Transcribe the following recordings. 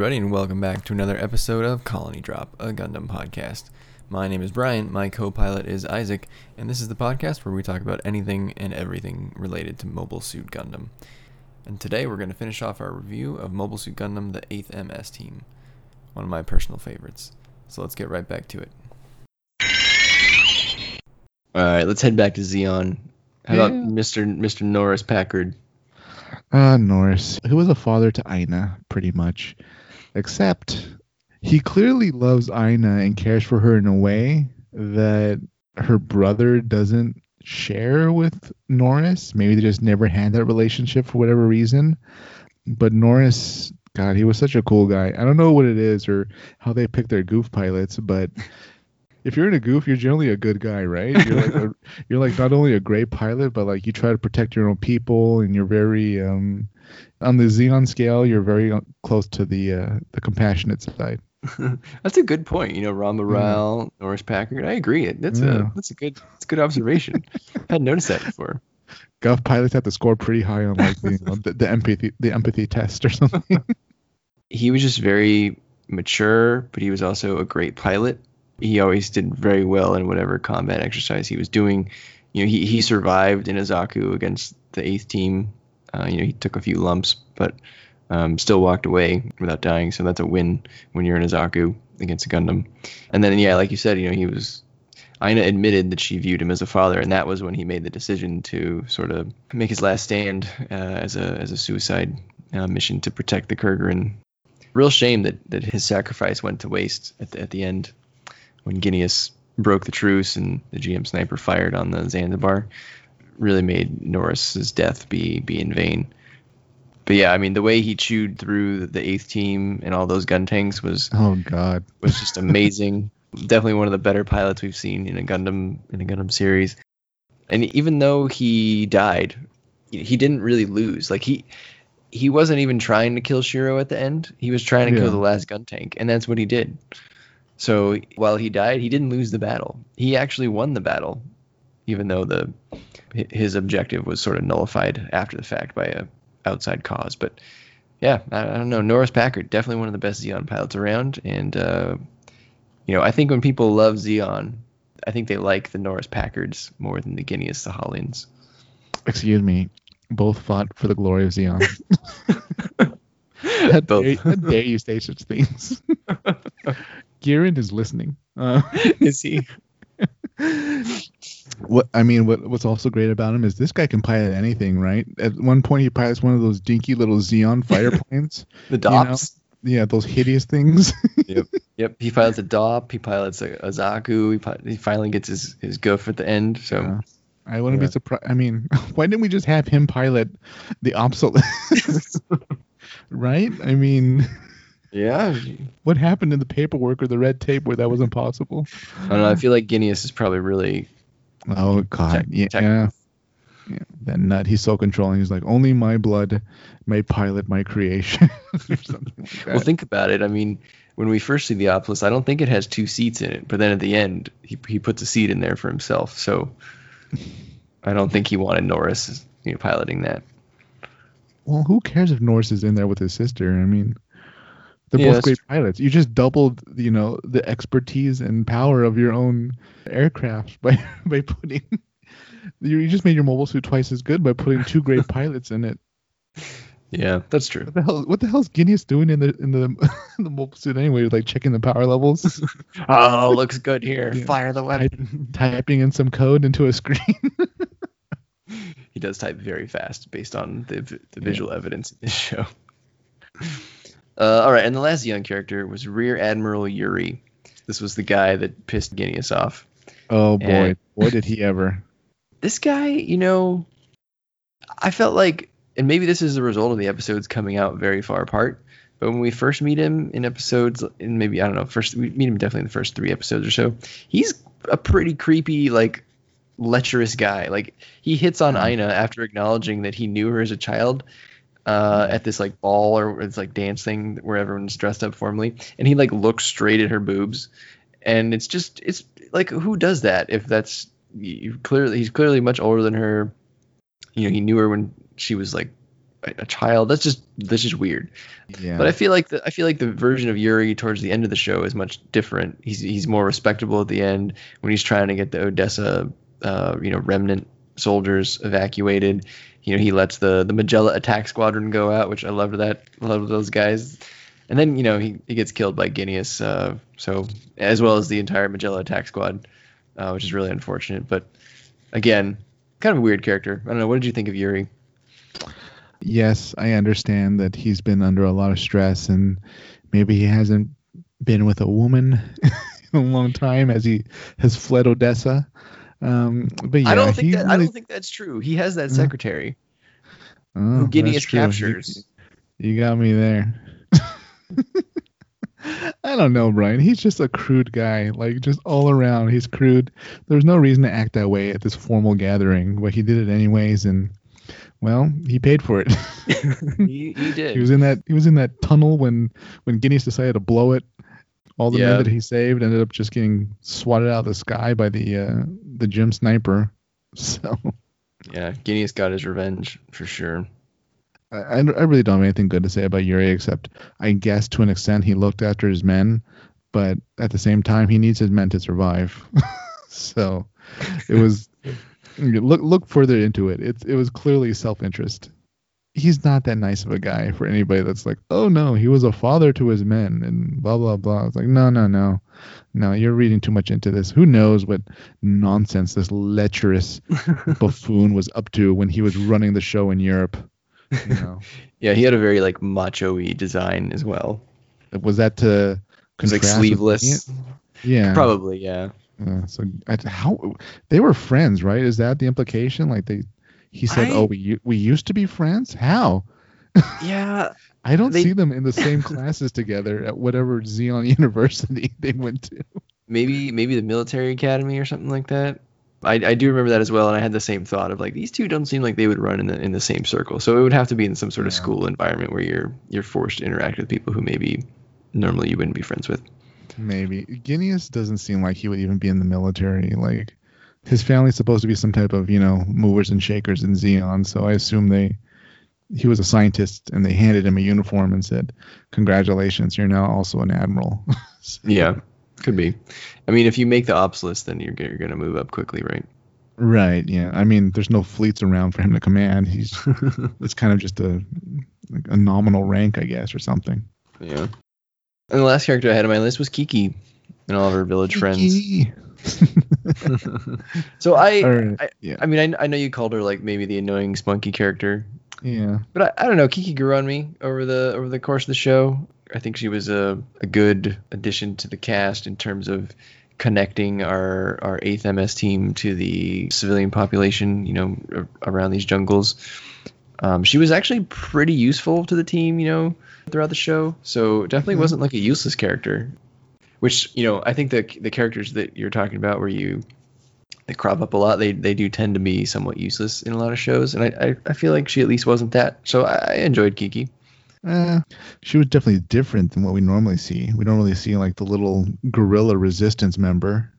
Hello, everybody, and welcome back to another episode of Colony Drop, a Gundam podcast. My name is Brian, my co pilot is Isaac, and this is the podcast where we talk about anything and everything related to Mobile Suit Gundam. And today we're going to finish off our review of Mobile Suit Gundam, the 8th MS team, one of my personal favorites. So let's get right back to it. All right, let's head back to Zeon. How about Mr. Mr. Norris Packard? Uh, Norris, who was a father to Aina, pretty much. Except he clearly loves Aina and cares for her in a way that her brother doesn't share with Norris. Maybe they just never had that relationship for whatever reason. But Norris, God, he was such a cool guy. I don't know what it is or how they pick their Gouf pilots, but if you're in a Gouf, you're generally a good guy, right? You're like a, you're like not only a great pilot, but like you try to protect your own people, and you're very um, on the Zeon scale. You're very uh, close to the uh, the compassionate side. that's a good point. You know, Ramba Ral, Norris Packard. I agree. That's Yeah. a that's a good that's a good observation. I hadn't noticed that before. Gouf pilots have to score pretty high on like the, you know, the, the empathy the empathy test or something. He was just very mature, but he was also a great pilot. He always did very well in whatever combat exercise he was doing. You know, he, he survived in a Zaku against the eighth team. Uh, you know, he took a few lumps, but um, still walked away without dying. So that's a win when you're in a Zaku against a Gundam. And then, yeah, like you said, you know, he was. Aina admitted that she viewed him as a father, and that was when he made the decision to sort of make his last stand uh, as a as a suicide uh, mission to protect the Kurgan. Real shame that, that his sacrifice went to waste at the, at the end when Ginias broke the truce and the GM sniper fired on the Zanzibar. Really made Norris's death be be in vain. But yeah, I mean the way he chewed through the eighth team and all those gun tanks was oh God. was just amazing. Definitely one of the better pilots we've seen in a Gundam in a Gundam series. And even though he died, he didn't really lose. Like he he wasn't even trying to kill Shiro at the end. He was trying to Yeah. kill the last gun tank, and that's what he did. So while he died, he didn't lose the battle. He actually won the battle, even though the his objective was sort of nullified after the fact by a outside cause. But yeah, I, I don't know. Norris Packard, definitely one of the best Zeon pilots around, and uh, you know, I think when people love Zeon, I think they like the Norris Packards more than the Ginias Sahalins. Excuse me. Both fought for the glory of Zeon. How dare, how dare you say such things? Gihren is listening. Uh, Is he? what I mean, what what's also great about him is this guy can pilot anything, right? At one point, he pilots one of those dinky little Zeon fighter planes. The You know? Dopps. yeah, those hideous things. Yep, Yep. he pilots a Dopp. He pilots a, a Zaku. He, pi- he finally gets his his Gouf at the end. So Yeah. I wouldn't Yeah. be surprised. I mean, why didn't we just have him pilot the Apsalus? right? I mean, yeah, what happened in the paperwork or the red tape where that was impossible? I don't know. I feel like Ginias is probably really Oh God, Tech- yeah, tech- yeah. That nut. He's so controlling. He's like, only my blood may pilot my creation, like well. Think about it. I mean, when we first see the Apsalus, I don't think it has two seats in it. But then at the end, he he puts a seat in there for himself. So I don't think he wanted Norris you know, piloting that. Well, who cares if Norris is in there with his sister? I mean, they're Yeah, both great pilots. You just doubled, you know, the expertise and power of your own aircraft by by putting. You just made your mobile suit twice as good by putting two great pilots in it. Yeah, that's true. What the hell? What the hell's Ginias doing in the in the in the mobile suit anyway? Like checking the power levels, Oh, looks good here. Yeah. Fire the weapon. type, typing in some code into a screen. He does type very fast based on the the visual evidence in this show. Uh, all right, and the last young character was Rear Admiral Yuri. This was the guy that pissed Ginias off. oh boy, And- boy did he ever! This guy, you know, I felt like, and maybe this is the result of the episodes coming out very far apart. But when we first meet him in episodes, in maybe I don't know, first we meet him definitely in the first three episodes or so. He's a pretty creepy, like lecherous guy. Like he hits on. Aina after acknowledging that he knew her as a child uh, at this like ball or it's like dance thing where everyone's dressed up formally, and he like looks straight at her boobs, and it's just it's like who does that if that's you clearly he's clearly much older than her. You know, he knew her when she was like a, a child. That's just that's just weird. Yeah. But I feel like the I feel like the version of Yuri towards the end of the show is much different. He's he's more respectable at the end when he's trying to get the Odessa, uh, you know, remnant soldiers evacuated. You know, he lets the the Magella attack squadron go out, which I loved that. Loved those guys. And then you know he, he gets killed by Ginias, uh, so as well as the entire Magella attack squad, uh, which is really unfortunate. But again, kind of a weird character. I don't know. What did you think of Yuri? yes, I understand that he's been under a lot of stress and maybe he hasn't been with a woman in a long time as he has fled Odessa. Um, but yeah, I don't think that I don't think that's true. He has that Uh, secretary Oh, who Ginias that's true. You- captures. You got me there. I don't know, Brian. He's just a crude guy. Like just all around, he's crude. There's no reason to act that way at this formal gathering, but he did it anyways, and well, he paid for it. he, he did. he was in that he was in that tunnel when when Ginias decided to blow it. All the Yeah. men that he saved ended up just getting swatted out of the sky by the uh, the GM sniper. So yeah, Ginias got his revenge for sure. I, I I really don't have anything good to say about Yuri except I guess to an extent he looked after his men, but at the same time he needs his men to survive. so it was look look further into it. It's it was clearly self interest. He's not that nice of a guy for anybody that's like, oh no, he was a father to his men and blah blah blah. It's like no no no, no, you're reading too much into this. Who knows what nonsense this lecherous buffoon was up to when he was running the show in Europe. You know, Yeah, he had a very like macho-y design as well. was that to It like sleeveless. Yeah, Probably, yeah. Uh, so I, how they were friends, right? Is that the implication? Like they, he said, I- "Oh, we we used to be friends." How? Yeah, I don't They- see them in the same classes together at whatever Zeon University they went to. maybe maybe the military academy or something like that. I, I do remember that as well, and I had the same thought of like these two don't seem like they would run in the in the same circle. So it would have to be in some sort of school environment where you're you're forced to interact with people who maybe normally you wouldn't be friends with. Maybe Ginias doesn't seem like he would even be in the military. Like his family's supposed to be some type of you know movers and shakers in Zeon, so I assume they he was a scientist and they handed him a uniform and said, "Congratulations, you're now also an admiral." So- Yeah, could be. I mean, if you make the Apsalus, then you're, you're gonna move up quickly, right? Right. Yeah. I mean, there's no fleets around for him to command. He's it's kind of just a like a nominal rank, I guess, or something. Yeah. And the last character I had on my list was Kiki and all of her village friends. Kiki. so I, Or- I, yeah. I mean, I, I know you called her like maybe the annoying spunky character, Yeah. but I, I don't know. Kiki grew on me over the over the course of the show. I think she was a, a good addition to the cast in terms of connecting our our eighth MS team to the civilian population. You know, around these jungles. Um, she was actually pretty useful to the team. You know, throughout the show. So definitely Mhm. wasn't like a useless character. Which you know, I think the the characters that you're talking about, where you they crop up a lot, they they do tend to be somewhat useless in a lot of shows, and I I, I feel like she at least wasn't that. So I, I enjoyed Kiki. Uh, she was definitely different than what we normally see. We don't really see like the little guerrilla resistance member.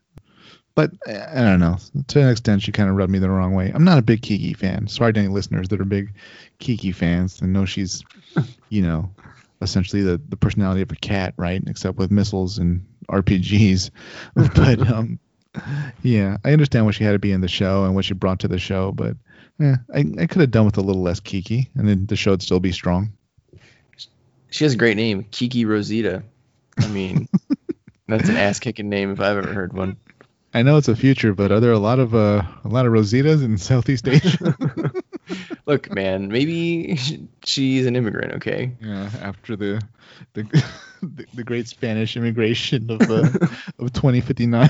But uh, I don't know. To an extent, she kind of rubbed me the wrong way. I'm not a big Kiki fan. Sorry to any listeners that are big Kiki fans and know she's, you know, essentially the, the personality of a cat, right? Except with missiles and RPGs. but um, yeah, I understand what she had to be in the show and what she brought to the show. But yeah, I, I could have done with a little less Kiki, and then the show would still be strong. She has a great name, Kiki Rosita. I mean, that's an ass kicking name if I've ever heard one. I know it's a future, but are there a lot of uh, a lot of Rositas in Southeast Asia? Look, man, maybe she's an immigrant. Okay. yeah, after the the, the, the great Spanish immigration of uh, of 2059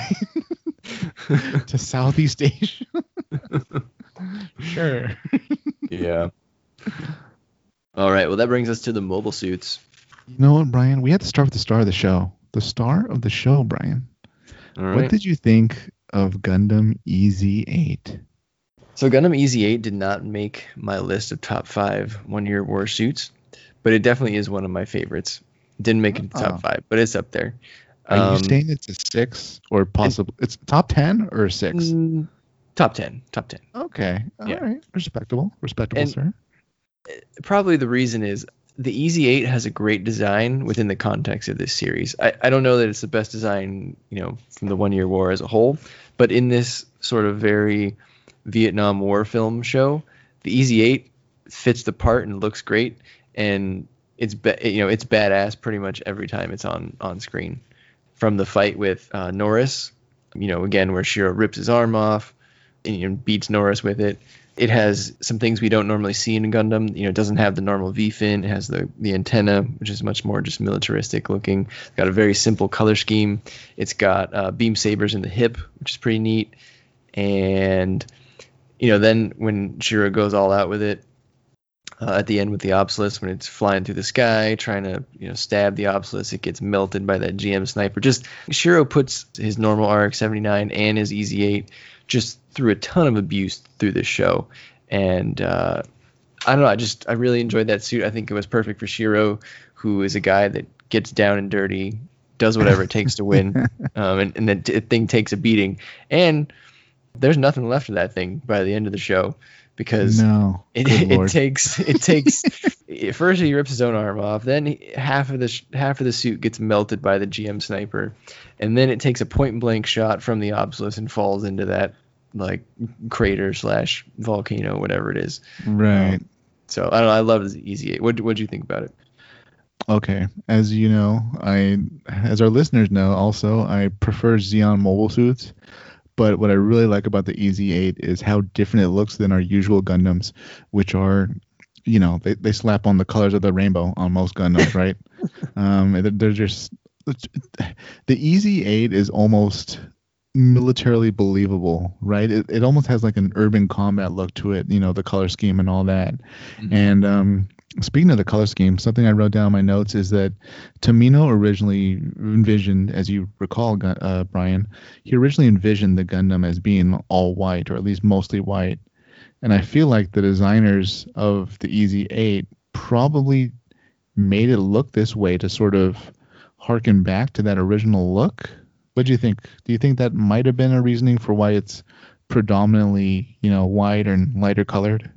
to Southeast Asia. sure. yeah. All right. Well, that brings us to the mobile suits. You know what, Brian? We had to start with the star of the show. The star of the show, Brian. All right. What did you think of Gundam EZ8? So Gundam Easy 8 did not make my list of top five one-year war suits, but it definitely is one of my favorites. Didn't make it to Oh. top five, but it's up there. Are you Um, saying it's a six or possible? It's top ten or a six? mm, top ten. Top ten. Okay. all right. Yeah. Respectable. Respectable, And- sir. probably the reason is the Easy 8 has a great design within the context of this series. I, I don't know that it's the best design, you know, from the One Year War as a whole, but in this sort of very Vietnam War film show, the Easy 8 fits the part and looks great and it's ba- you know, it's badass pretty much every time it's on on screen. From the fight with uh, Norris, you know, again where Shiro rips his arm off and you know, beats Norris with it it has some things we don't normally see in Gundam. You know, it doesn't have the normal V fin. It has the the antenna, which is much more just militaristic looking. It's got a very simple color scheme. It's got uh, beam sabers in the hip, which is pretty neat. And you know, then when Shiro goes all out with it uh, at the end with the Apsalus, when it's flying through the sky trying to you know stab the Apsalus, it gets melted by that GM sniper. Just Shiro puts his normal RX-79 and his EZ-8 just through a ton of abuse through this show, and uh, I don't know. I just I really enjoyed that suit. I think it was perfect for Shiro, who is a guy that gets down and dirty, does whatever it takes to win, um, and, and the t- thing takes a beating. And there's nothing left of that thing by the end of the show because no, it, it takes it takes first he rips his own arm off, then he, half of the sh- half of the suit gets melted by the GM sniper, and then it takes a point blank shot from the Apsalus and falls into that like crater slash volcano, whatever it is. Right. Um, so I don't know. I love the Easy Eight. What what do you think about it? Okay, as you know, I as our listeners know, also I prefer Zeon mobile suits. But what I really like about the Easy 8 is how different it looks than our usual Gundams, which are, you know, they, they slap on the colors of the rainbow on most Gundams, right? um, they're just the Easy 8 is almost militarily believable, right? It, it almost has like an urban combat look to it, you know, the color scheme and all that. Mm-hmm. And um, speaking of the color scheme, something I wrote down in my notes is that Tomino originally envisioned, as you recall, uh, Brian, he originally envisioned the Gundam as being all white or at least mostly white. And I feel like the designers of the Easy 8 probably made it look this way to sort of harken back to that original look what do you think? Do you think that might have been a reasoning for why it's predominantly, you know, white and lighter colored?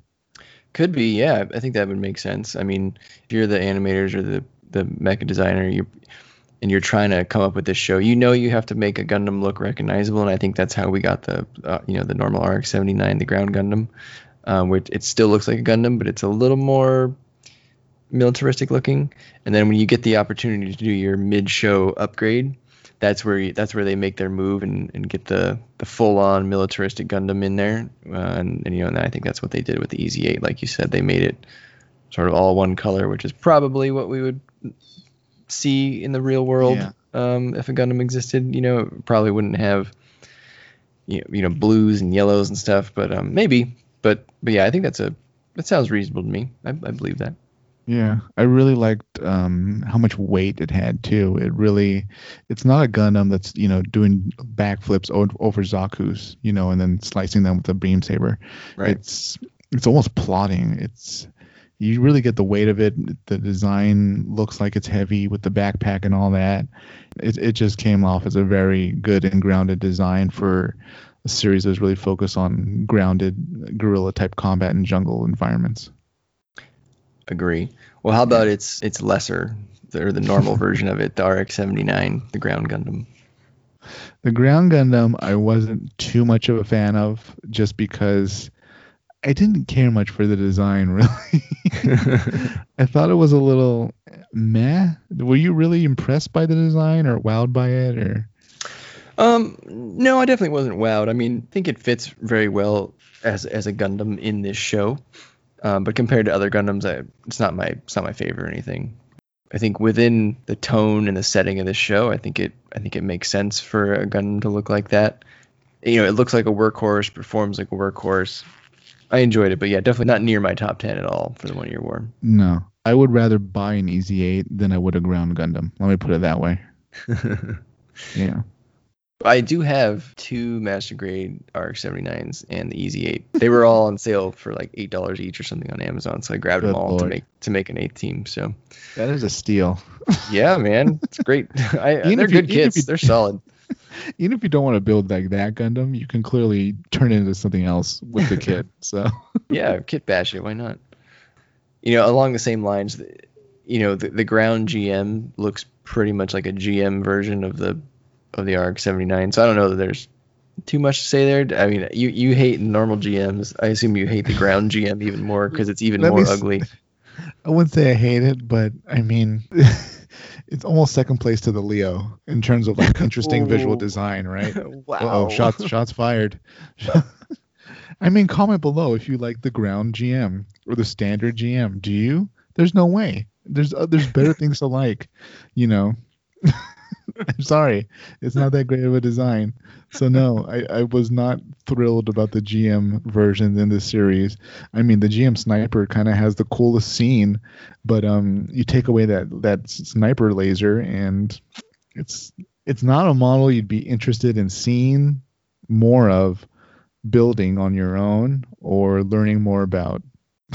Could be, yeah. I think that would make sense. I mean, if you're the animators or the the mecha designer, you and you're trying to come up with this show, you know you have to make a Gundam look recognizable, and I think that's how we got the uh, you know the normal RX-79, the ground Gundam, um, which it still looks like a Gundam, but it's a little more militaristic looking. And then when you get the opportunity to do your mid-show upgrade, that's where you, that's where they make their move and, and get the, the full on militaristic Gundam in there. Uh, and, and, you know, and I think that's what they did with the Easy Eight. Like you said, they made it sort of all one color, which is probably what we would see in the real world yeah. um, if a Gundam existed. You know, it probably wouldn't have you know, you know blues and yellows and stuff, but um, maybe. But but yeah, I think that's a that sounds reasonable to me. I, I believe that. Yeah, I really liked um, how much weight it had too. It really, it's not a Gundam that's you know doing backflips over, over Zaku's, you know, and then slicing them with a beam saber. Right. It's it's almost plotting. It's you really get the weight of it. The design looks like it's heavy with the backpack and all that. It it just came off as a very good and grounded design for a series that's really focused on grounded guerrilla type combat and jungle environments agree. Well, how about its its lesser or the normal version of it, the RX-79, the ground Gundam? The ground Gundam, I wasn't too much of a fan of, just because I didn't care much for the design. Really, I thought it was a little meh. Were you really impressed by the design or wowed by it, or? Um, no, I definitely wasn't wowed. I mean, I think it fits very well as as a Gundam in this show. Um, but compared to other Gundams, I, it's not my it's not my favorite or anything. I think within the tone and the setting of the show, I think it I think it makes sense for a Gundam to look like that. You know, it looks like a workhorse, performs like a workhorse. I enjoyed it, but yeah, definitely not near my top ten at all for the One Year War. No, I would rather buy an Easy Eight than I would a Ground Gundam. Let me put it that way. yeah. I do have two master grade RX-79s and the Easy 8. They were all on sale for like eight dollars each or something on Amazon, so I grabbed Good them all Lord. to make to make an eighth team. So that is a steal. yeah, man, it's great. I, they're good you, kits. You, they're solid. Even if you don't want to build like that Gundam, you can clearly turn it into something else with the kit. So yeah, kit bash it. Why not? you know, along the same lines, you know, the, the ground GM looks pretty much like a GM version of the of the RX 79. So I don't know that there's too much to say there. I mean, you you hate normal GMs. I assume you hate the ground GM even more because it's even Let more me ugly. I wouldn't say I hate it, but I mean, it's almost second place to the Leo in terms of like interesting visual design, right? wow. Oh, shots shots fired. I mean, comment below if you like the ground GM or the standard GM. Do you? There's no way. There's uh, there's better things to like, you know. I'm sorry, it's not that great of a design. So no, I, I was not thrilled about the GM versions in this series. I mean, the GM sniper kind of has the coolest scene, but um, you take away that that sniper laser, and it's it's not a model you'd be interested in seeing more of building on your own or learning more about.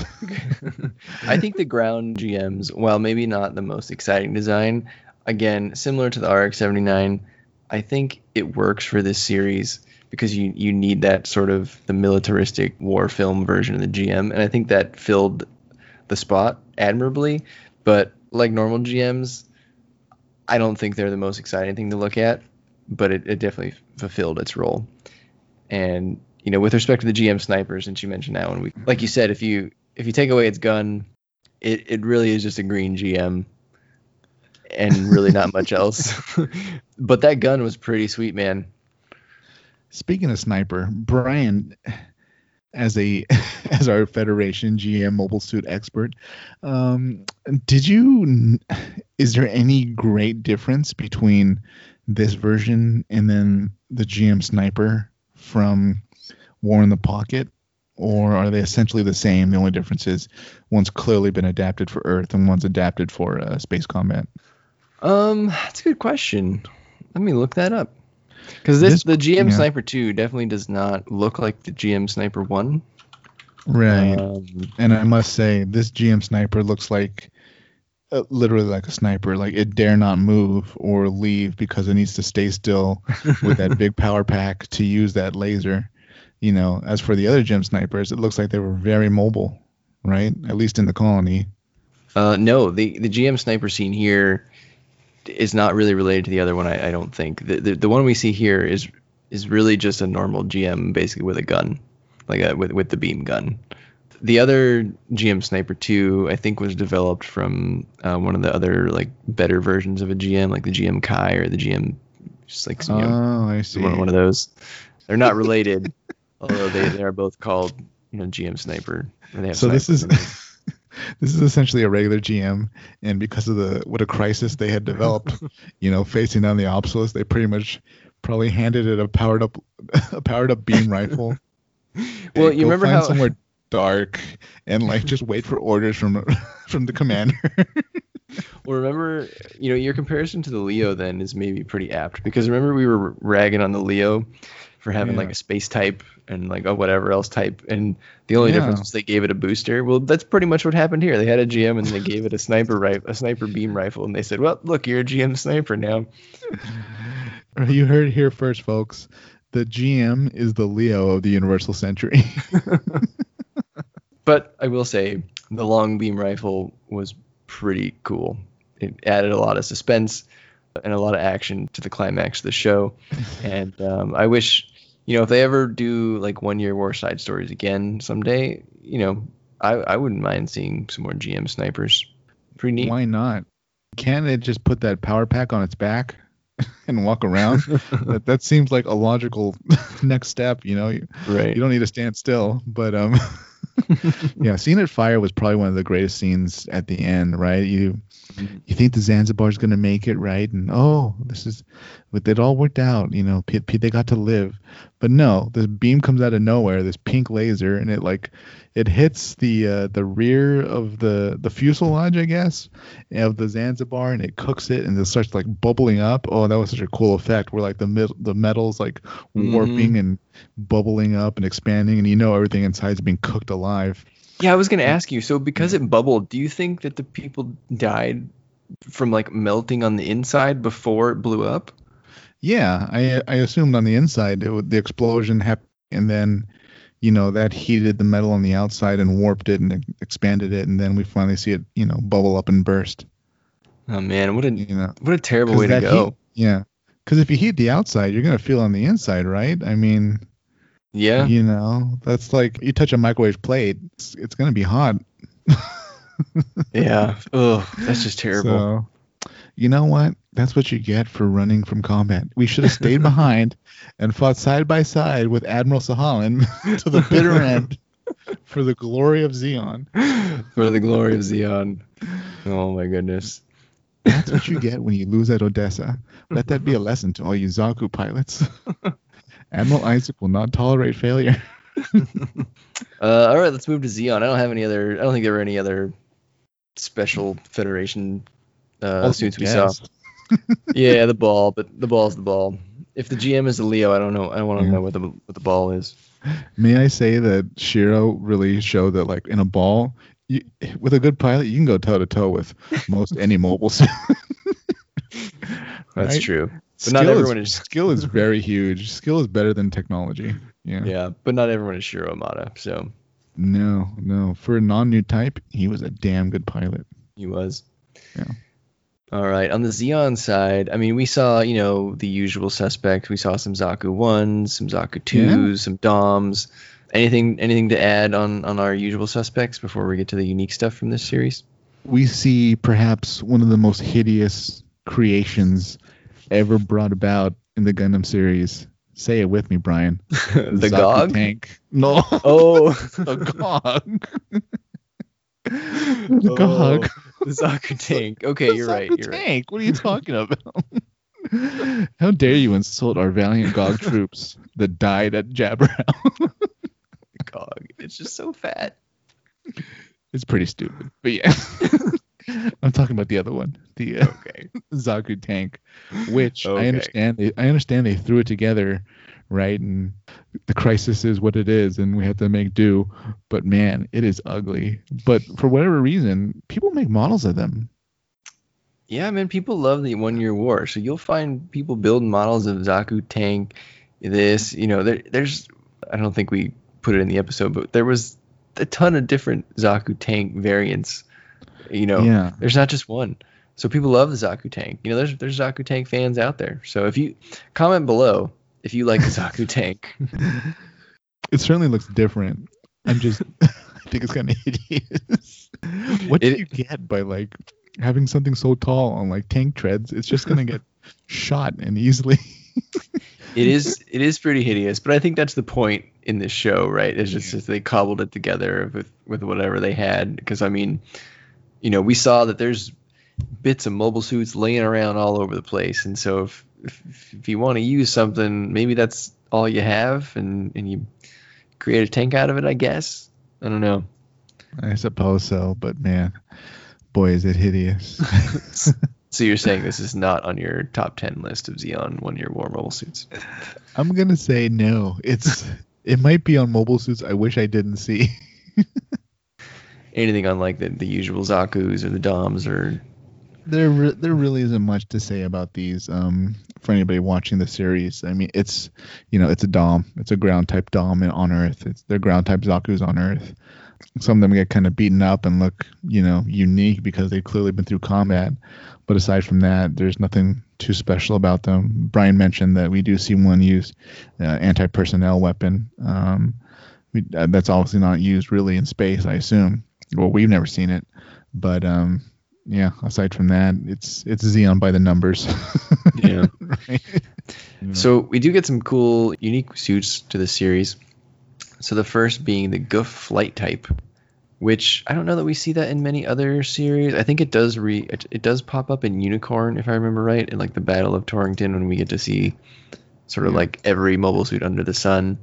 I think the ground GMs, while maybe not the most exciting design, again, similar to the RX 79, I think it works for this series because you, you need that sort of the militaristic war film version of the GM. And I think that filled the spot admirably. But like normal GMs, I don't think they're the most exciting thing to look at, but it, it definitely fulfilled its role. And you know, with respect to the GM snipers, since you mentioned that one, we like you said, if you if you take away its gun, it, it really is just a green GM and really not much else. but that gun was pretty sweet, man. Speaking of sniper, Brian, as a as our Federation GM mobile suit expert, um, did you? Is there any great difference between this version and then the GM sniper from War in the Pocket? Or are they essentially the same? The only difference is one's clearly been adapted for Earth and one's adapted for uh, space combat. Um, that's a good question. Let me look that up. Because this, This- the GM yeah. Sniper 2 definitely does not look like the GM Sniper 1. Right. Um, And I must say, this GM sniper looks like uh, literally like a sniper. Like it dare not move or leave because it needs to stay still with that big power pack to use that laser. You know, as for the other GM snipers, it looks like they were very mobile, right? At least in the colony. uh, no, the, the GM Sniper scene here is not really related to the other one, I, I don't think. The, the, the one we see here is is really just a normal GM, basically with a gun, like a, with, with the beam gun. The other GM Sniper 2, I think, was developed from uh, one of the other like better versions of a GM, like the GM Kai or the GM, just like you know, Oh, I see. one, one of those. They're not related, although they, they are both called you know GM Sniper. or they have So this is. This is essentially a regular GM, and because of the what a crisis they had developed, you know, facing down the obsolescence, they pretty much probably handed it a powered up a powered up beam rifle. Well, you remember find how somewhere dark and like just wait for orders from from the commander. Well, remember, you know, your comparison to the Leo then is maybe pretty apt because remember we were ragging on the Leo for having Yeah. like a space type and like a whatever else type, and the only Yeah. difference was they gave it a booster. Well, that's pretty much what happened here. They had a GM and they gave it a sniper rifle, a sniper beam rifle, and they said, "Well, look, you're a GM sniper now." you heard it here first, folks. The GM is the Leo of the Universal Century. But I will say the long beam rifle was pretty cool. It added a lot of suspense and a lot of action to the climax of the show. and um, I wish, you know, if they ever do like one year war side stories again someday, you know, I, I wouldn't mind seeing some more GM snipers. Pretty neat. Why not? Can't it just put that power pack on its back and walk around? that, that seems like a logical next step. You know, you, Right. you don't need to stand still, but um, yeah, seeing it fire was probably one of the greatest scenes at the end, right? You you think the Zanzibar is gonna make it, right? And oh, this is, but it all worked out. You know, P- P- they got to live, but no, this beam comes out of nowhere, this pink laser, and it like it hits the uh, the rear of the the fuselage, I guess, of the Zanzibar, and it cooks it, and it starts like bubbling up. Oh, that was such a cool effect, where like the mid- the metals like warping and bubbling up and expanding, and you know everything inside is being cooked alive. Yeah, I was gonna ask you. So because it bubbled, do you think that the people died from like melting on the inside before it blew up? Yeah, I I assumed on the inside it would, the explosion happened, and then you know, that heated the metal on the outside and warped it and expanded it, and then we finally see it, you know, bubble up and burst. Oh man, what a You know, what a terrible way to go. heat- yeah. Because if you heat the outside, you're gonna feel on the inside, right? I mean, yeah. you know, that's like you touch a microwave plate, it's, it's gonna be hot. Yeah. Oh, that's just terrible. So, you know what? That's what you get for running from combat. We should have stayed behind and fought side by side with Admiral Sahalin to the bitter end for the glory of Zeon. For the glory of Zeon. Oh my goodness. That's what you get when you lose at Odessa. Let that be a lesson to all you Zaku pilots. Admiral Isaac will not tolerate failure. Uh, all right, let's move to Zeon. I don't have any other. I don't think there were any other special Federation uh, suits we saw. Yeah, the ball, but the ball's the ball. If the GM is a Leo, I don't know. I want to Yeah. know what the what the ball is. May I say that Shiro really showed that, like in a ball, you, with a good pilot, you can go toe to toe with most any mobile suit. That's Right? true. But Skill not is- everyone is. skill is very huge. Skill is better than technology. Yeah. Yeah, but not everyone is Shiro Amada. So No, no. For a non-new type, he was a damn good pilot. he was. Yeah. All right. On the Zeon side, I mean, we saw, you know, the usual suspects. We saw some Zaku ones, some Zaku twos, some Doms. Anything, anything to add on on our usual suspects before we get to the unique stuff from this series? We see perhaps one of the most hideous creations ever brought about in the Gundam series. Say it with me, Brian. the Zaku Gog. tank. No, Oh, the Gog. the the Gog. Oh. The Zaku tank. Okay, The you're right. You're right. tank. What are you talking about? How dare you insult our valiant Gog troops that died at Jaburo? Gog. It's just so fat. It's pretty stupid, but yeah. I'm talking about the other one, the uh, Okay. Zaku tank, which Okay. I understand. They, I understand they threw it together, right? And the crisis is what it is, and we have to make do. But man, it is ugly. But for whatever reason, people make models of them. Yeah, man, people love the one year war. So you'll find people building models of Zaku tank, this, you know, there, there's, I don't think we put it in the episode, but there was a ton of different Zaku tank variants. You know, Yeah. there's not just one. So people love the Zaku tank. You know, there's there's Zaku tank fans out there. So if you comment below if you like the Zaku tank, It certainly looks different. I'm just, I think it's kind of hideous. What do It- you get by like having something so tall on like tank treads? It's just gonna get shot and easily. it is it is pretty hideous. But I think that's the point in this show, right? It's just that they cobbled it together with with whatever they had. Because I mean, you know, we saw that there's bits of mobile suits laying around all over the place, and so if if, if you want to use something, maybe that's all you have, and and you create a tank out of it. I guess. I don't know. I suppose so, but man, boy, is it hideous. So you're saying this is not on your top ten list of Zeon one year war mobile suits? I'm gonna say no. It's it might be on mobile suits. I wish I didn't see. Anything on like the, the usual Zaku's or the Doms or there re- there really isn't much to say about these um for anybody watching the series. I mean it's you know it's a dom it's a ground type dom on earth. It's they're ground type zaku's on earth. Some of them get kind of beaten up and look you know unique because they've clearly been through combat. But aside from that there's nothing too special about them. Brian mentioned that we do see one use uh, anti-personnel weapon. Um we, uh, that's obviously not used really in space i assume. Well we've never seen it. But um yeah aside from that it's it's zeon by the numbers Yeah. right? Yeah. So we do get some cool, unique suits to this series. So the first being the Gouf flight type, which I don't know that we see that in many other series. I think it does re it, it does pop up in Unicorn if I remember right, in like the Battle of Torrington when we get to see sort of Yeah. like every mobile suit under the sun.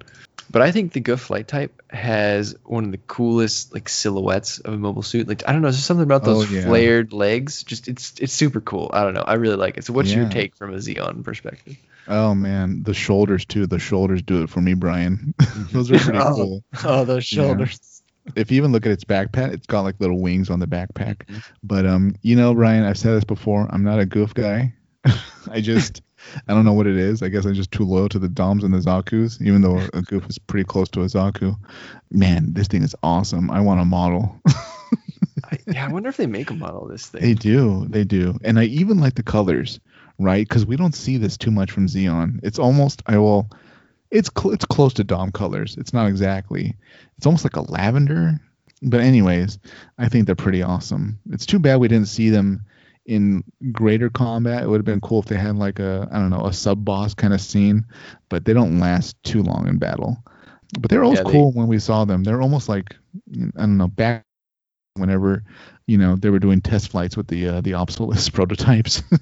But I think the Gouf flight type has one of the coolest like silhouettes of a mobile suit. Like I don't know, there's something about those Oh, yeah. flared legs. Just it's it's super cool. I don't know. I really like it. So what's your take from a Zeon perspective? oh man the shoulders too the shoulders do it for me brian those are pretty Oh. cool Oh, those Yeah. shoulders. if you even look at its backpack it's got like little wings on the backpack Mhm. but um you know brian i've said this before i'm not a Gouf guy i just I don't know what it is. I guess I'm just too loyal to the Doms and the Zaku's, even though a Gouf is pretty close to a Zaku. Man, this thing is awesome. I want a model. I, yeah, I wonder if they make a model of this thing. They do, they do, and I even like the colors, right? Because we don't see this too much from Zeon. It's almost, I will, it's cl- it's close to Dom colors. It's not exactly. It's almost like a lavender. But anyways, I think they're pretty awesome. It's too bad we didn't see them in greater combat. It would have been cool if they had like a I don't know a sub boss kind of scene, but they don't last too long in battle. But they're always Yeah, they- cool when we saw them. They're almost like I don't know back whenever you know they were doing test flights with the uh, the Apsalus prototypes.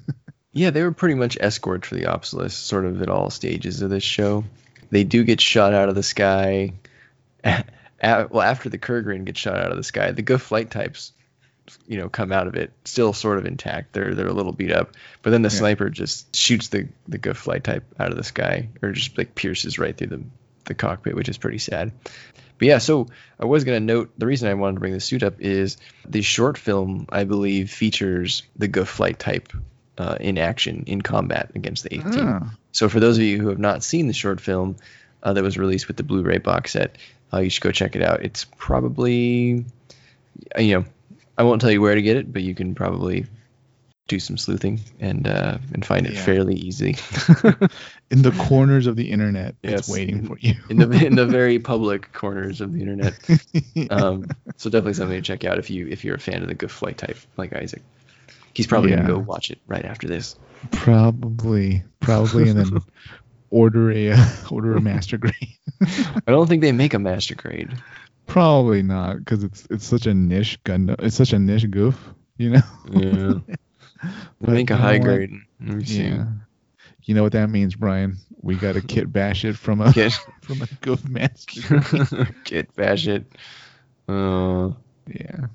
Yeah, they were pretty much escorts for the Apsalus, sort of at all stages of this show. They do get shot out of the sky. A- well, after the Kurgan gets shot out of the sky, the Gouf flight types, you know, come out of it still sort of intact. They're they're a little beat up, but then the Yeah. sniper just shoots the the Gouf flight type out of the sky, or just like pierces right through the the cockpit, which is pretty sad. But yeah, so I was gonna note the reason I wanted to bring the suit up is the short film I believe features the Gouf flight type uh, in action in combat against the eighth team. Ah, So for those of you who have not seen the short film uh, that was released with the Blu-ray box set, uh, you should go check it out. It's probably, you know, I won't tell you where to get it, but you can probably do some sleuthing and uh, and find it Yeah. fairly easily in the corners of the internet, Yes. it's waiting for you. in the in the very public corners of the internet. Um, so definitely something to check out if you if you're a fan of the Gouf flight type like Isaac. He's probably Yeah. gonna go watch it right after this. probably, probably, and then order a uh, order a master grade. I don't think they make a master grade. Probably not, because it's it's such a niche gun. It's such a niche Gouf, you know. Yeah. But make a high grade. Let me see. Yeah. You know what that means, Brian? We got to kit bash it from a Get from a Gouf master. get bash it. Uh, yeah.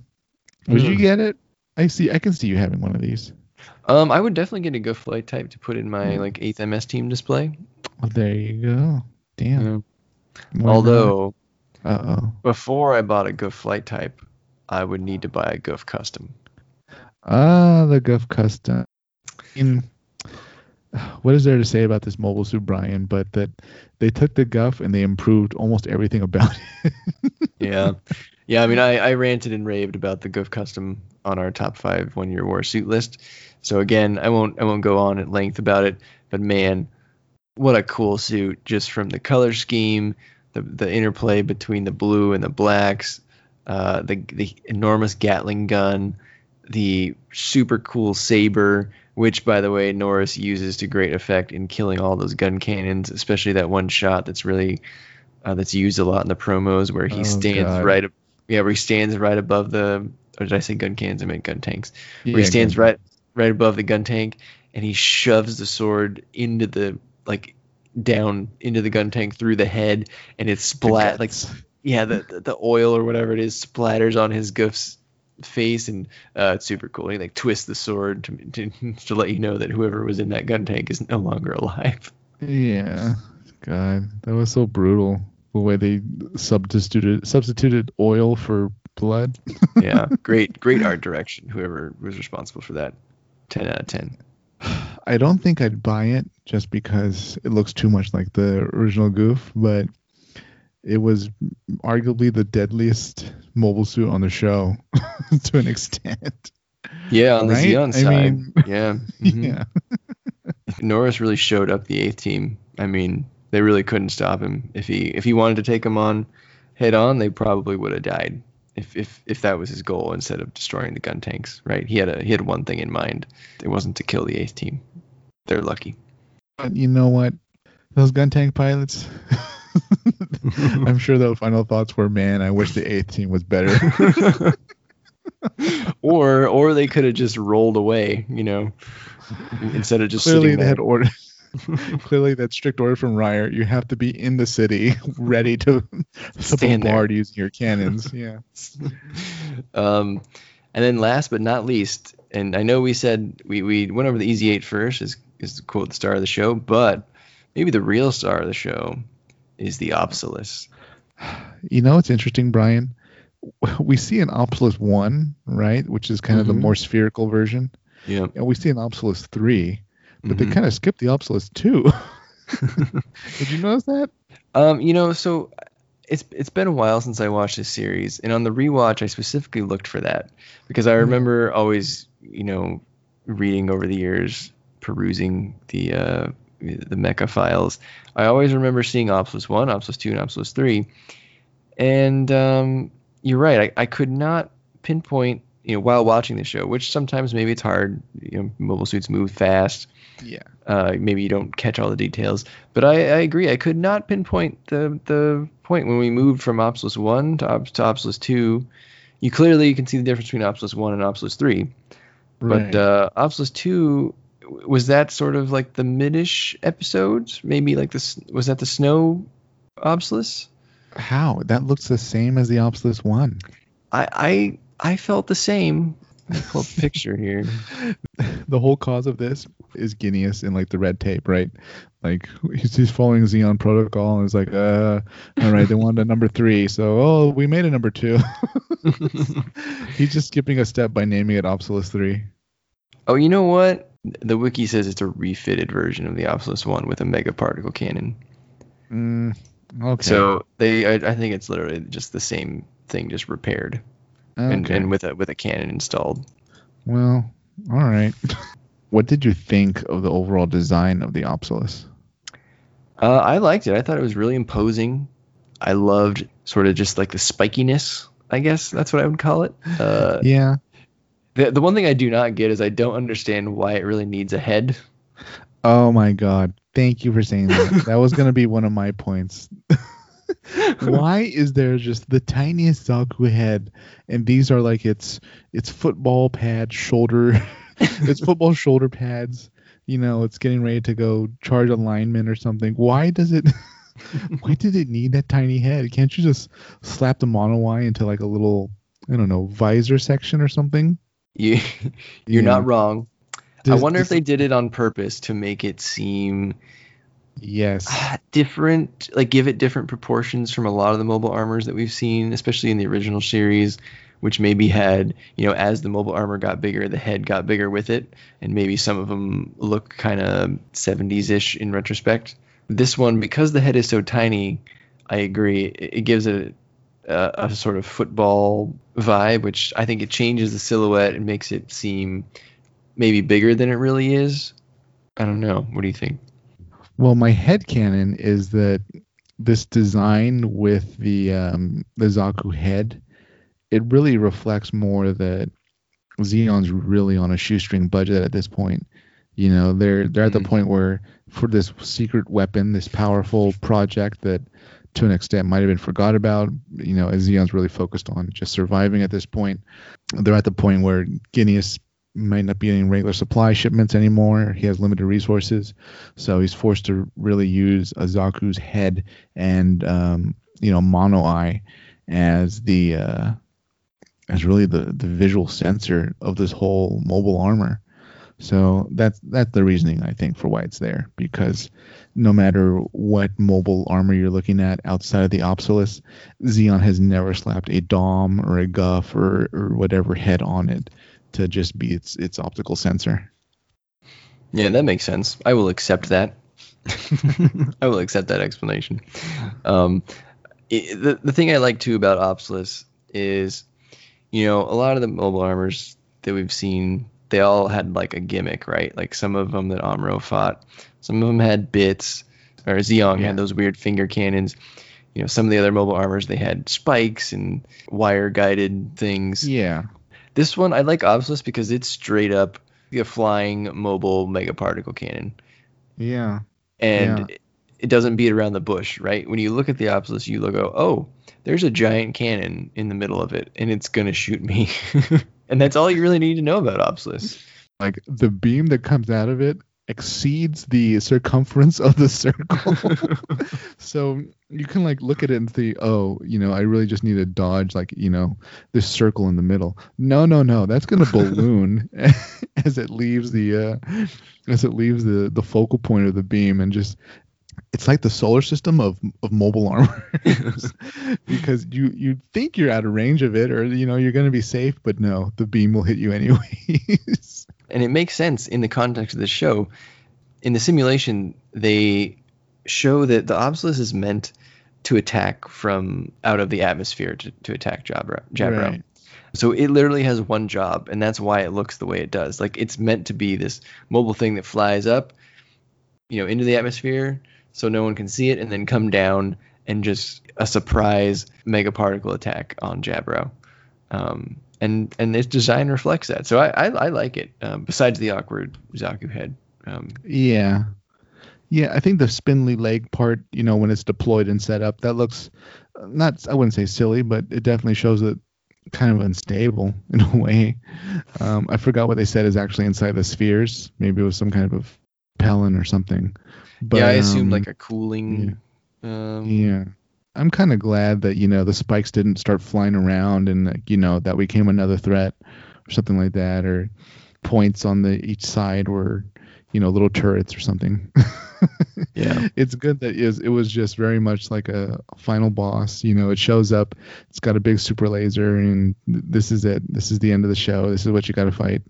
Would you Hmm. get it? I see. I can see you having one of these. um, I would definitely get a Gouf Flight type to put in my Hmm. like eighth MS team display. Well, there you go. Damn. Yeah. Although oh. before I bought a Gouf Flight type, I would need to buy a Gouf Custom. Ah, the Guff custom. In what is there to say about this mobile suit, Brian? But that they took the Guff and they improved almost everything about it. Yeah, yeah. I mean, I, I ranted and raved about the Gouf Custom on our top five one year war suit list. So again, I won't I won't go on at length about it. But man, what a cool suit! Just from the color scheme, the the interplay between the blue and the blacks, uh, the the enormous Gatling gun, the super cool saber, which by the way Norris uses to great effect in killing all those gun cannons, especially that one shot that's really uh, that's used a lot in the promos where he Oh, stands God. right, yeah, where he stands right above the, or did I say gun cannons? I meant gun tanks. Where Yeah, he stands right right above the gun tank and he shoves the sword into the like down into the gun tank through the head and it's the splat like yeah the, the oil or whatever it is splatters on his Gouf's face and uh, it's super cool he like twists the sword to, to to let you know that whoever was in that gun tank is no longer alive Yeah. God, that was so brutal. The way they substituted substituted oil for blood. yeah great great art direction whoever was responsible for that 10 out of 10 I don't think I'd buy it just because it looks too much like the original Gouf, but it was arguably the deadliest mobile suit on the show to an extent. yeah on the Right? zeon I side mean- yeah mhm. Yeah. Norris really showed up the eighth team. I mean, they really couldn't stop him. If he if he wanted to take him on head on, they probably would have died. If if if that was his goal instead of destroying the gun tanks, right? He had a he had one thing in mind. It wasn't to kill the eighth team. They're lucky. But you know what? Those gun tank pilots. I'm sure their final thoughts were, "Man, I wish the eighth team was better." or or they could have just rolled away, you know, instead of just Clearly, they had order. Clearly, that strict order from Ryer. You have to be in the city, ready to, Stand there. bombard using your cannons. Yeah. um, and then last but not least, and I know we said we, we went over the Easy Eight first, is is quote the star of the show, but maybe the real star of the show is the Apsalus. You know, it's interesting, Brian. We see an Apsalus one, right, which is kind of the Mhm. more spherical version, Yeah, and we see an Apsalus three, but they Mhm. kind of skipped the Apsalus two. Did you notice that? Um, you know, so it's it's been a while since I watched this series, and on the rewatch, I specifically looked for that because I remember always, you know, reading over the years, perusing the uh, the mecha files. I always remember seeing Apsalus one, Apsalus two, and Apsalus three, and um, you're right. I, I could not pinpoint, you know, while watching the show, which sometimes maybe it's hard. You know, mobile suits move fast Yeah. uh, maybe you don't catch all the details. But I, I agree. I could not pinpoint the the point when we moved from Apsalus one to, Ob- to Apsalus two. You clearly you can see the difference between Apsalus one and Apsalus three. Right. But uh, Apsalus two was that sort of like the midish episodes? Maybe like this was that the snow Apsalus? How? That looks the same as the Apsalus one. I I I felt the same. Pull a picture here. the whole cause of this is Ginias and like the red tape, right? Like he's, he's following Zeon protocol and it's like, uh, all right, they wanted a number three, so oh, we made a number two. he's just skipping a step by naming it Apsalus three. Oh, you know what? The wiki says it's a refitted version of the Apsalus one with a mega particle cannon. Mm, okay. So they, I, I think it's literally just the same thing, just repaired and, Okay. and with a with a cannon installed. well, all right. what did you think of the overall design of the Apsalus? Uh, I liked it. I thought it was really imposing. I loved sort of just like the spikiness. I guess that's what I would call it. Uh, Yeah. The the one thing I do not get is I don't understand why it really needs a head. Oh my god. Thank you for saying that. that was gonna be one of my points. Why is there just the tiniest Zaku head and these are like its its football pad shoulder it's football shoulder pads. You know, it's getting ready to go charge a lineman or something. Why does it why did it need that tiny head? Can't you just slap the mono eye into like a little I don't know, visor section or something? You you're Yeah. not wrong. I Does- wonder if they did it on purpose to make it seem Yes. Ah, different, like give it different proportions from a lot of the mobile armors that we've seen, especially in the original series, which maybe had, you know, as the mobile armor got bigger, the head got bigger with it, and maybe some of them look kind of 70s ish in retrospect. This one, because the head is so tiny, I agree, it, it gives it a, a sort of football vibe, which I think it changes the silhouette and makes it seem maybe bigger than it really is. I don't know. What do you think? Well, my head canon is that this design with the um, the Zaku head, it really reflects more that Zeon's really on a shoestring budget at this point. You know, they're they're at the Mhm. point where for this secret weapon, this powerful project that to an extent might have been forgot about, you know, as Zeon's really focused on just surviving at this point. They're at the point where Ginias might not be getting regular supply shipments anymore. He has limited resources. So he's forced to really use a Zaku's head and um, you know Mono Eye as the uh, as really the the visual sensor of this whole mobile armor. So that's that's the reasoning I think for why it's there because no matter what mobile armor you're looking at outside of the Apsalus, Zeon has never slapped a Dom or a Gouf or, or whatever head on it to just be its its optical sensor. Yeah, that makes sense. I will accept that. I will accept that explanation. Um, i the the thing I like too about Apsalus is, you know, a lot of the mobile armors that we've seen, they all had like a gimmick, right? Like some of them that Amuro fought, some of them had bits, or Zeong Yeah. had those weird finger cannons. You know, some of the other mobile armors they had spikes and wire guided things. Yeah. This one I like Apsalus because it's straight up a flying mobile mega particle cannon, Yeah. and Yeah. it- doesn't beat around the bush, right? When you look at the Apsalus, you look, go, oh, there's a giant cannon in the middle of it, and it's gonna shoot me, and that's all you really need to know about Apsalus. Like the beam that comes out of it exceeds the circumference of the circle. so you can like look at it and think, oh, you know, I really just need to dodge like, you know, this circle in the middle. No, no, no. That's gonna balloon as it leaves the uh as it leaves the the focal point of the beam and just it's like the solar system of of mobile armor because you you think you're out of range of it or you know you're going to be safe but no the beam will hit you anyways and it makes sense in the context of the show in the simulation they show that the Apsalus is meant to attack from out of the atmosphere to, to attack Jaburo. Jaburo. Right. So it literally has one job, and that's why it looks the way it does. Like it's meant to be this mobile thing that flies up, you know, into the atmosphere, so no one can see it, and then come down and just a surprise mega particle attack on Jaburo. Um, and and its design reflects that. So I I, I like it. Um, besides the awkward Zaku head. Um, Yeah. Yeah, I think the spindly leg part, you know, when it's deployed and set up, that looks not I wouldn't say silly, but it definitely shows it kind of unstable in a way. Um, I forgot what they said is actually inside the spheres. Maybe it was some kind of a pellet or something. But yeah, I assumed um, like a cooling. Um, Yeah. I'm kind of glad that, you know, the spikes didn't start flying around and, like, you know, that became another threat or something like that, or points on the each side were, you know, little turrets or something. Yeah. It's good that it was, just very much like a final boss. You know, it shows up, it's got a big super laser, and this is it. This is the end of the show. This is what you got to fight.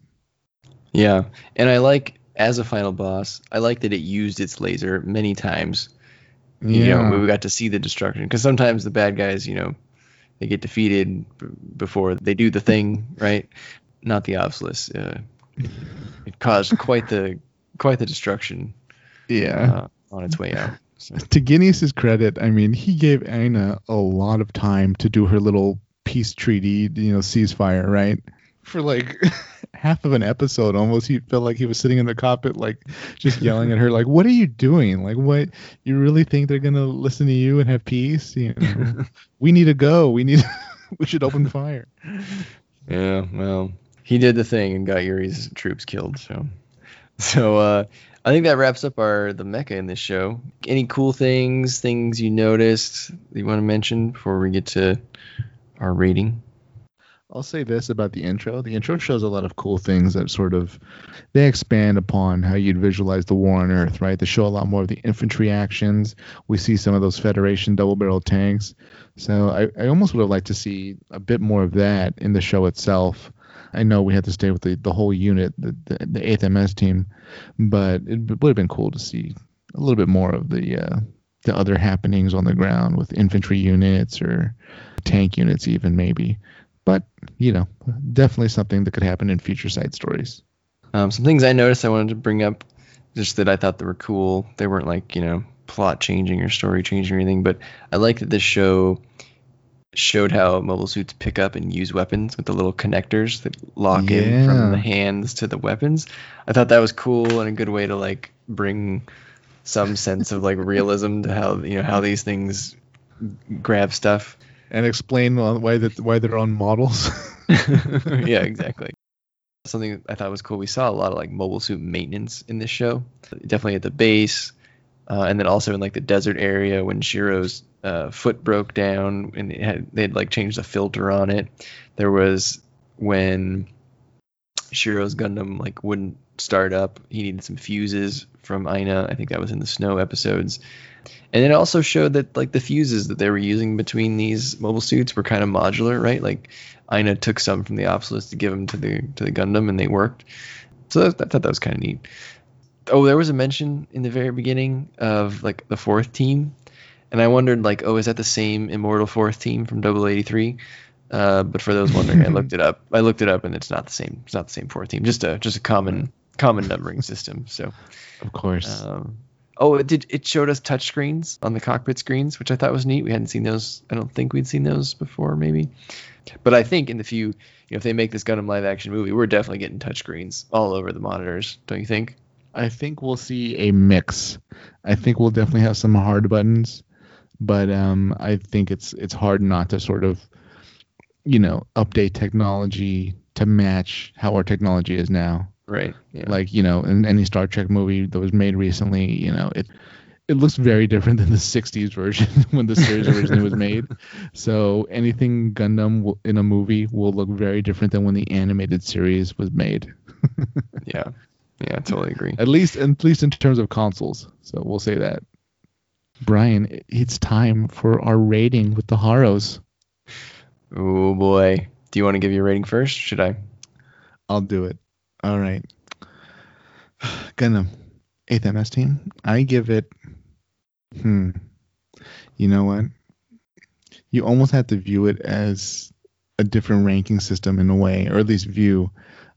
Yeah, and I like as a final boss, I like that it used its laser many times. You know, we got to see the destruction because sometimes the bad guys, you know, they get defeated b- before they do the thing, right? Not the Apsalus. Uh, it, it caused quite the quite the destruction yeah. uh, on its way out. So, to Ginias's credit, I mean, he gave Aina a lot of time to do her little peace treaty, you know, ceasefire, right? For like half of an episode, almost, he felt like he was sitting in the cockpit, like just yelling at her, like, "What are you doing? Like, what? You really think they're gonna listen to you and have peace? You know, we need to go. We need. we should open the fire." yeah, well, he did the thing and got Yuri's troops killed. So, so uh, I think that wraps up our the mecha in this show. Any cool things, things you noticed that you want to mention before we get to our rating? I'll say this about the intro. The intro shows a lot of cool things that sort of they expand upon how you'd visualize the war on Earth, right? They show a lot more of the infantry actions. We see some of those Federation double-barrel tanks. So I, I almost would have liked to see a bit more of that in the show itself. I know we had to stay with the, the whole unit, the, the, the 8th MS team, but it would have been cool to see a little bit more of the uh, the other happenings on the ground with infantry units or tank units, even maybe but you know definitely something that could happen in future side stories Um, some things I noticed I wanted to bring up, just that I thought they were cool. They weren't like you know plot changing or story changing or anything, but I like that this show showed how mobile suits pick up and use weapons with the little connectors that lock in from the hands to the weapons. I thought that was cool and a good way to like bring some sense of like realism to how you know how these things grab stuff. And explain why that why they're on models yeah, exactly. Something I thought was cool. We saw a lot of like mobile suit maintenance in this show. Definitely at the base, uh, and then also in like the desert area when Shiro's uh, foot broke down and it had they had like changed the filter on it. There was when Shiro's Gundam like wouldn't start up. He needed some fuses from Aina. I think that was in the snow episodes. And it also showed that like the fuses that they were using between these mobile suits were kind of modular, right? Like Aina took some from the Apsalus to give them to the to the Gundam, and they worked. So I thought that was kind of neat. Oh, there was a mention in the very beginning of like the fourth team, and I wondered like, oh, is that the same Immortal fourth team from 083? Uh, but for those wondering, I looked it up. I looked it up, and it's not the same. It's not the same fourth team. Just a just a common common numbering system. So. of course Um, oh, it did. It showed us touch screens on the cockpit screens, which I thought was neat. We hadn't seen those. I don't think we'd seen those before, maybe. But I think in the few, you know, if they make this Gundam live action movie, we're definitely getting touch screens all over the monitors. Don't you think? i think we'll see a mix i think we'll definitely have some hard buttons but um i think it's it's hard not to sort of you know update technology to match how our technology is now Right. Yeah. like you know in any star trek movie that was made recently you know it it looks very different than the 60s version when the series originally was made so anything gundam will, in a movie will look very different than when the animated series was made yeah. Yeah. I totally agree. at least at least in terms of consoles so we'll say that brian it's time for our rating with the haros Oh boy. Do you want to give your rating first? Should I? i'll do it all right gundam Eighth MS team. I give it. Hmm. You know what? You almost have to view it as a different ranking system in a way, or at least view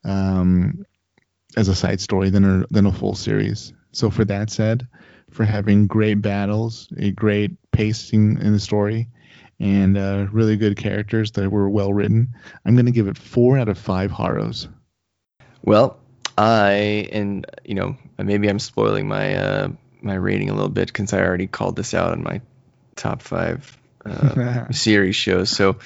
um, as a side story than a than a full series. So for that said, for having great battles, a great pacing in the story, and uh, really good characters that were well written, I'm going to give it four out of five Haros. Well, I and you know maybe I'm spoiling my uh, my rating a little bit because I already called this out in my top five uh, series shows. So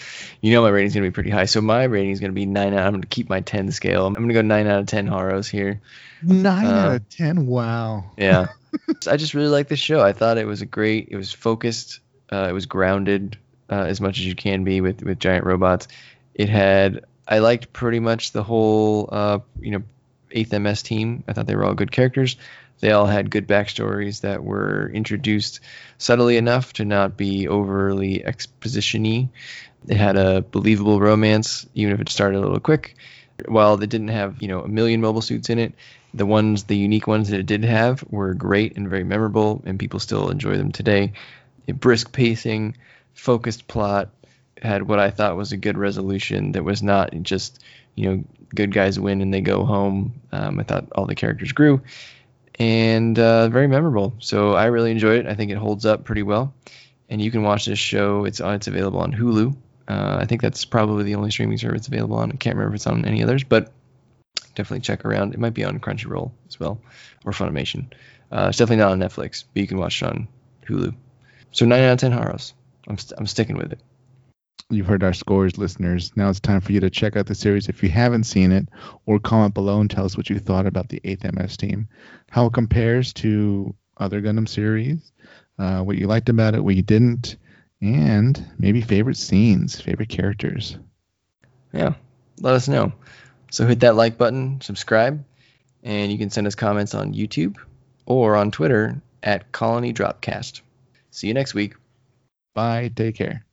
you know my rating's gonna be pretty high. So my rating's gonna be nine out. I'm gonna keep my ten scale. I'm gonna go nine out of ten Haros here. Nine uh, out of ten. Wow. Yeah. I just really like this show. I thought it was a great. It was focused. Uh, it was grounded uh, as much as you can be with with giant robots. It had. I liked pretty much the whole. Uh, you know, eighth MS team. I thought they were all good characters. They all had good backstories that were introduced subtly enough to not be overly expositiony. It had a believable romance, even if it started a little quick. While they didn't have, you know, a million mobile suits in it, the ones, the unique ones that it did have, were great and very memorable, and people still enjoy them today. A brisk pacing, focused plot, had what I thought was a good resolution that was not just, you know, good guys win and they go home. Um, I thought all the characters grew and uh, very memorable. So I really enjoyed it. I think it holds up pretty well. And you can watch this show. It's on. It's available on Hulu. Uh, I think that's probably the only streaming service available on. I can't remember if it's on any others, but definitely check around. It might be on Crunchyroll as well or Funimation. Uh, it's definitely not on Netflix, but you can watch it on Hulu. So nine out of ten Haros. I'm st- I'm sticking with it. You've heard our scores, listeners. Now it's time for you to check out the series if you haven't seen it, or comment below and tell us what you thought about the 8th MS team, how it compares to other Gundam series, uh, what you liked about it, what you didn't, and maybe favorite scenes, favorite characters. Yeah, let us know. So hit that like button, subscribe, and you can send us comments on YouTube or on Twitter at Colony Dropcast. See you next week. Bye. Take care.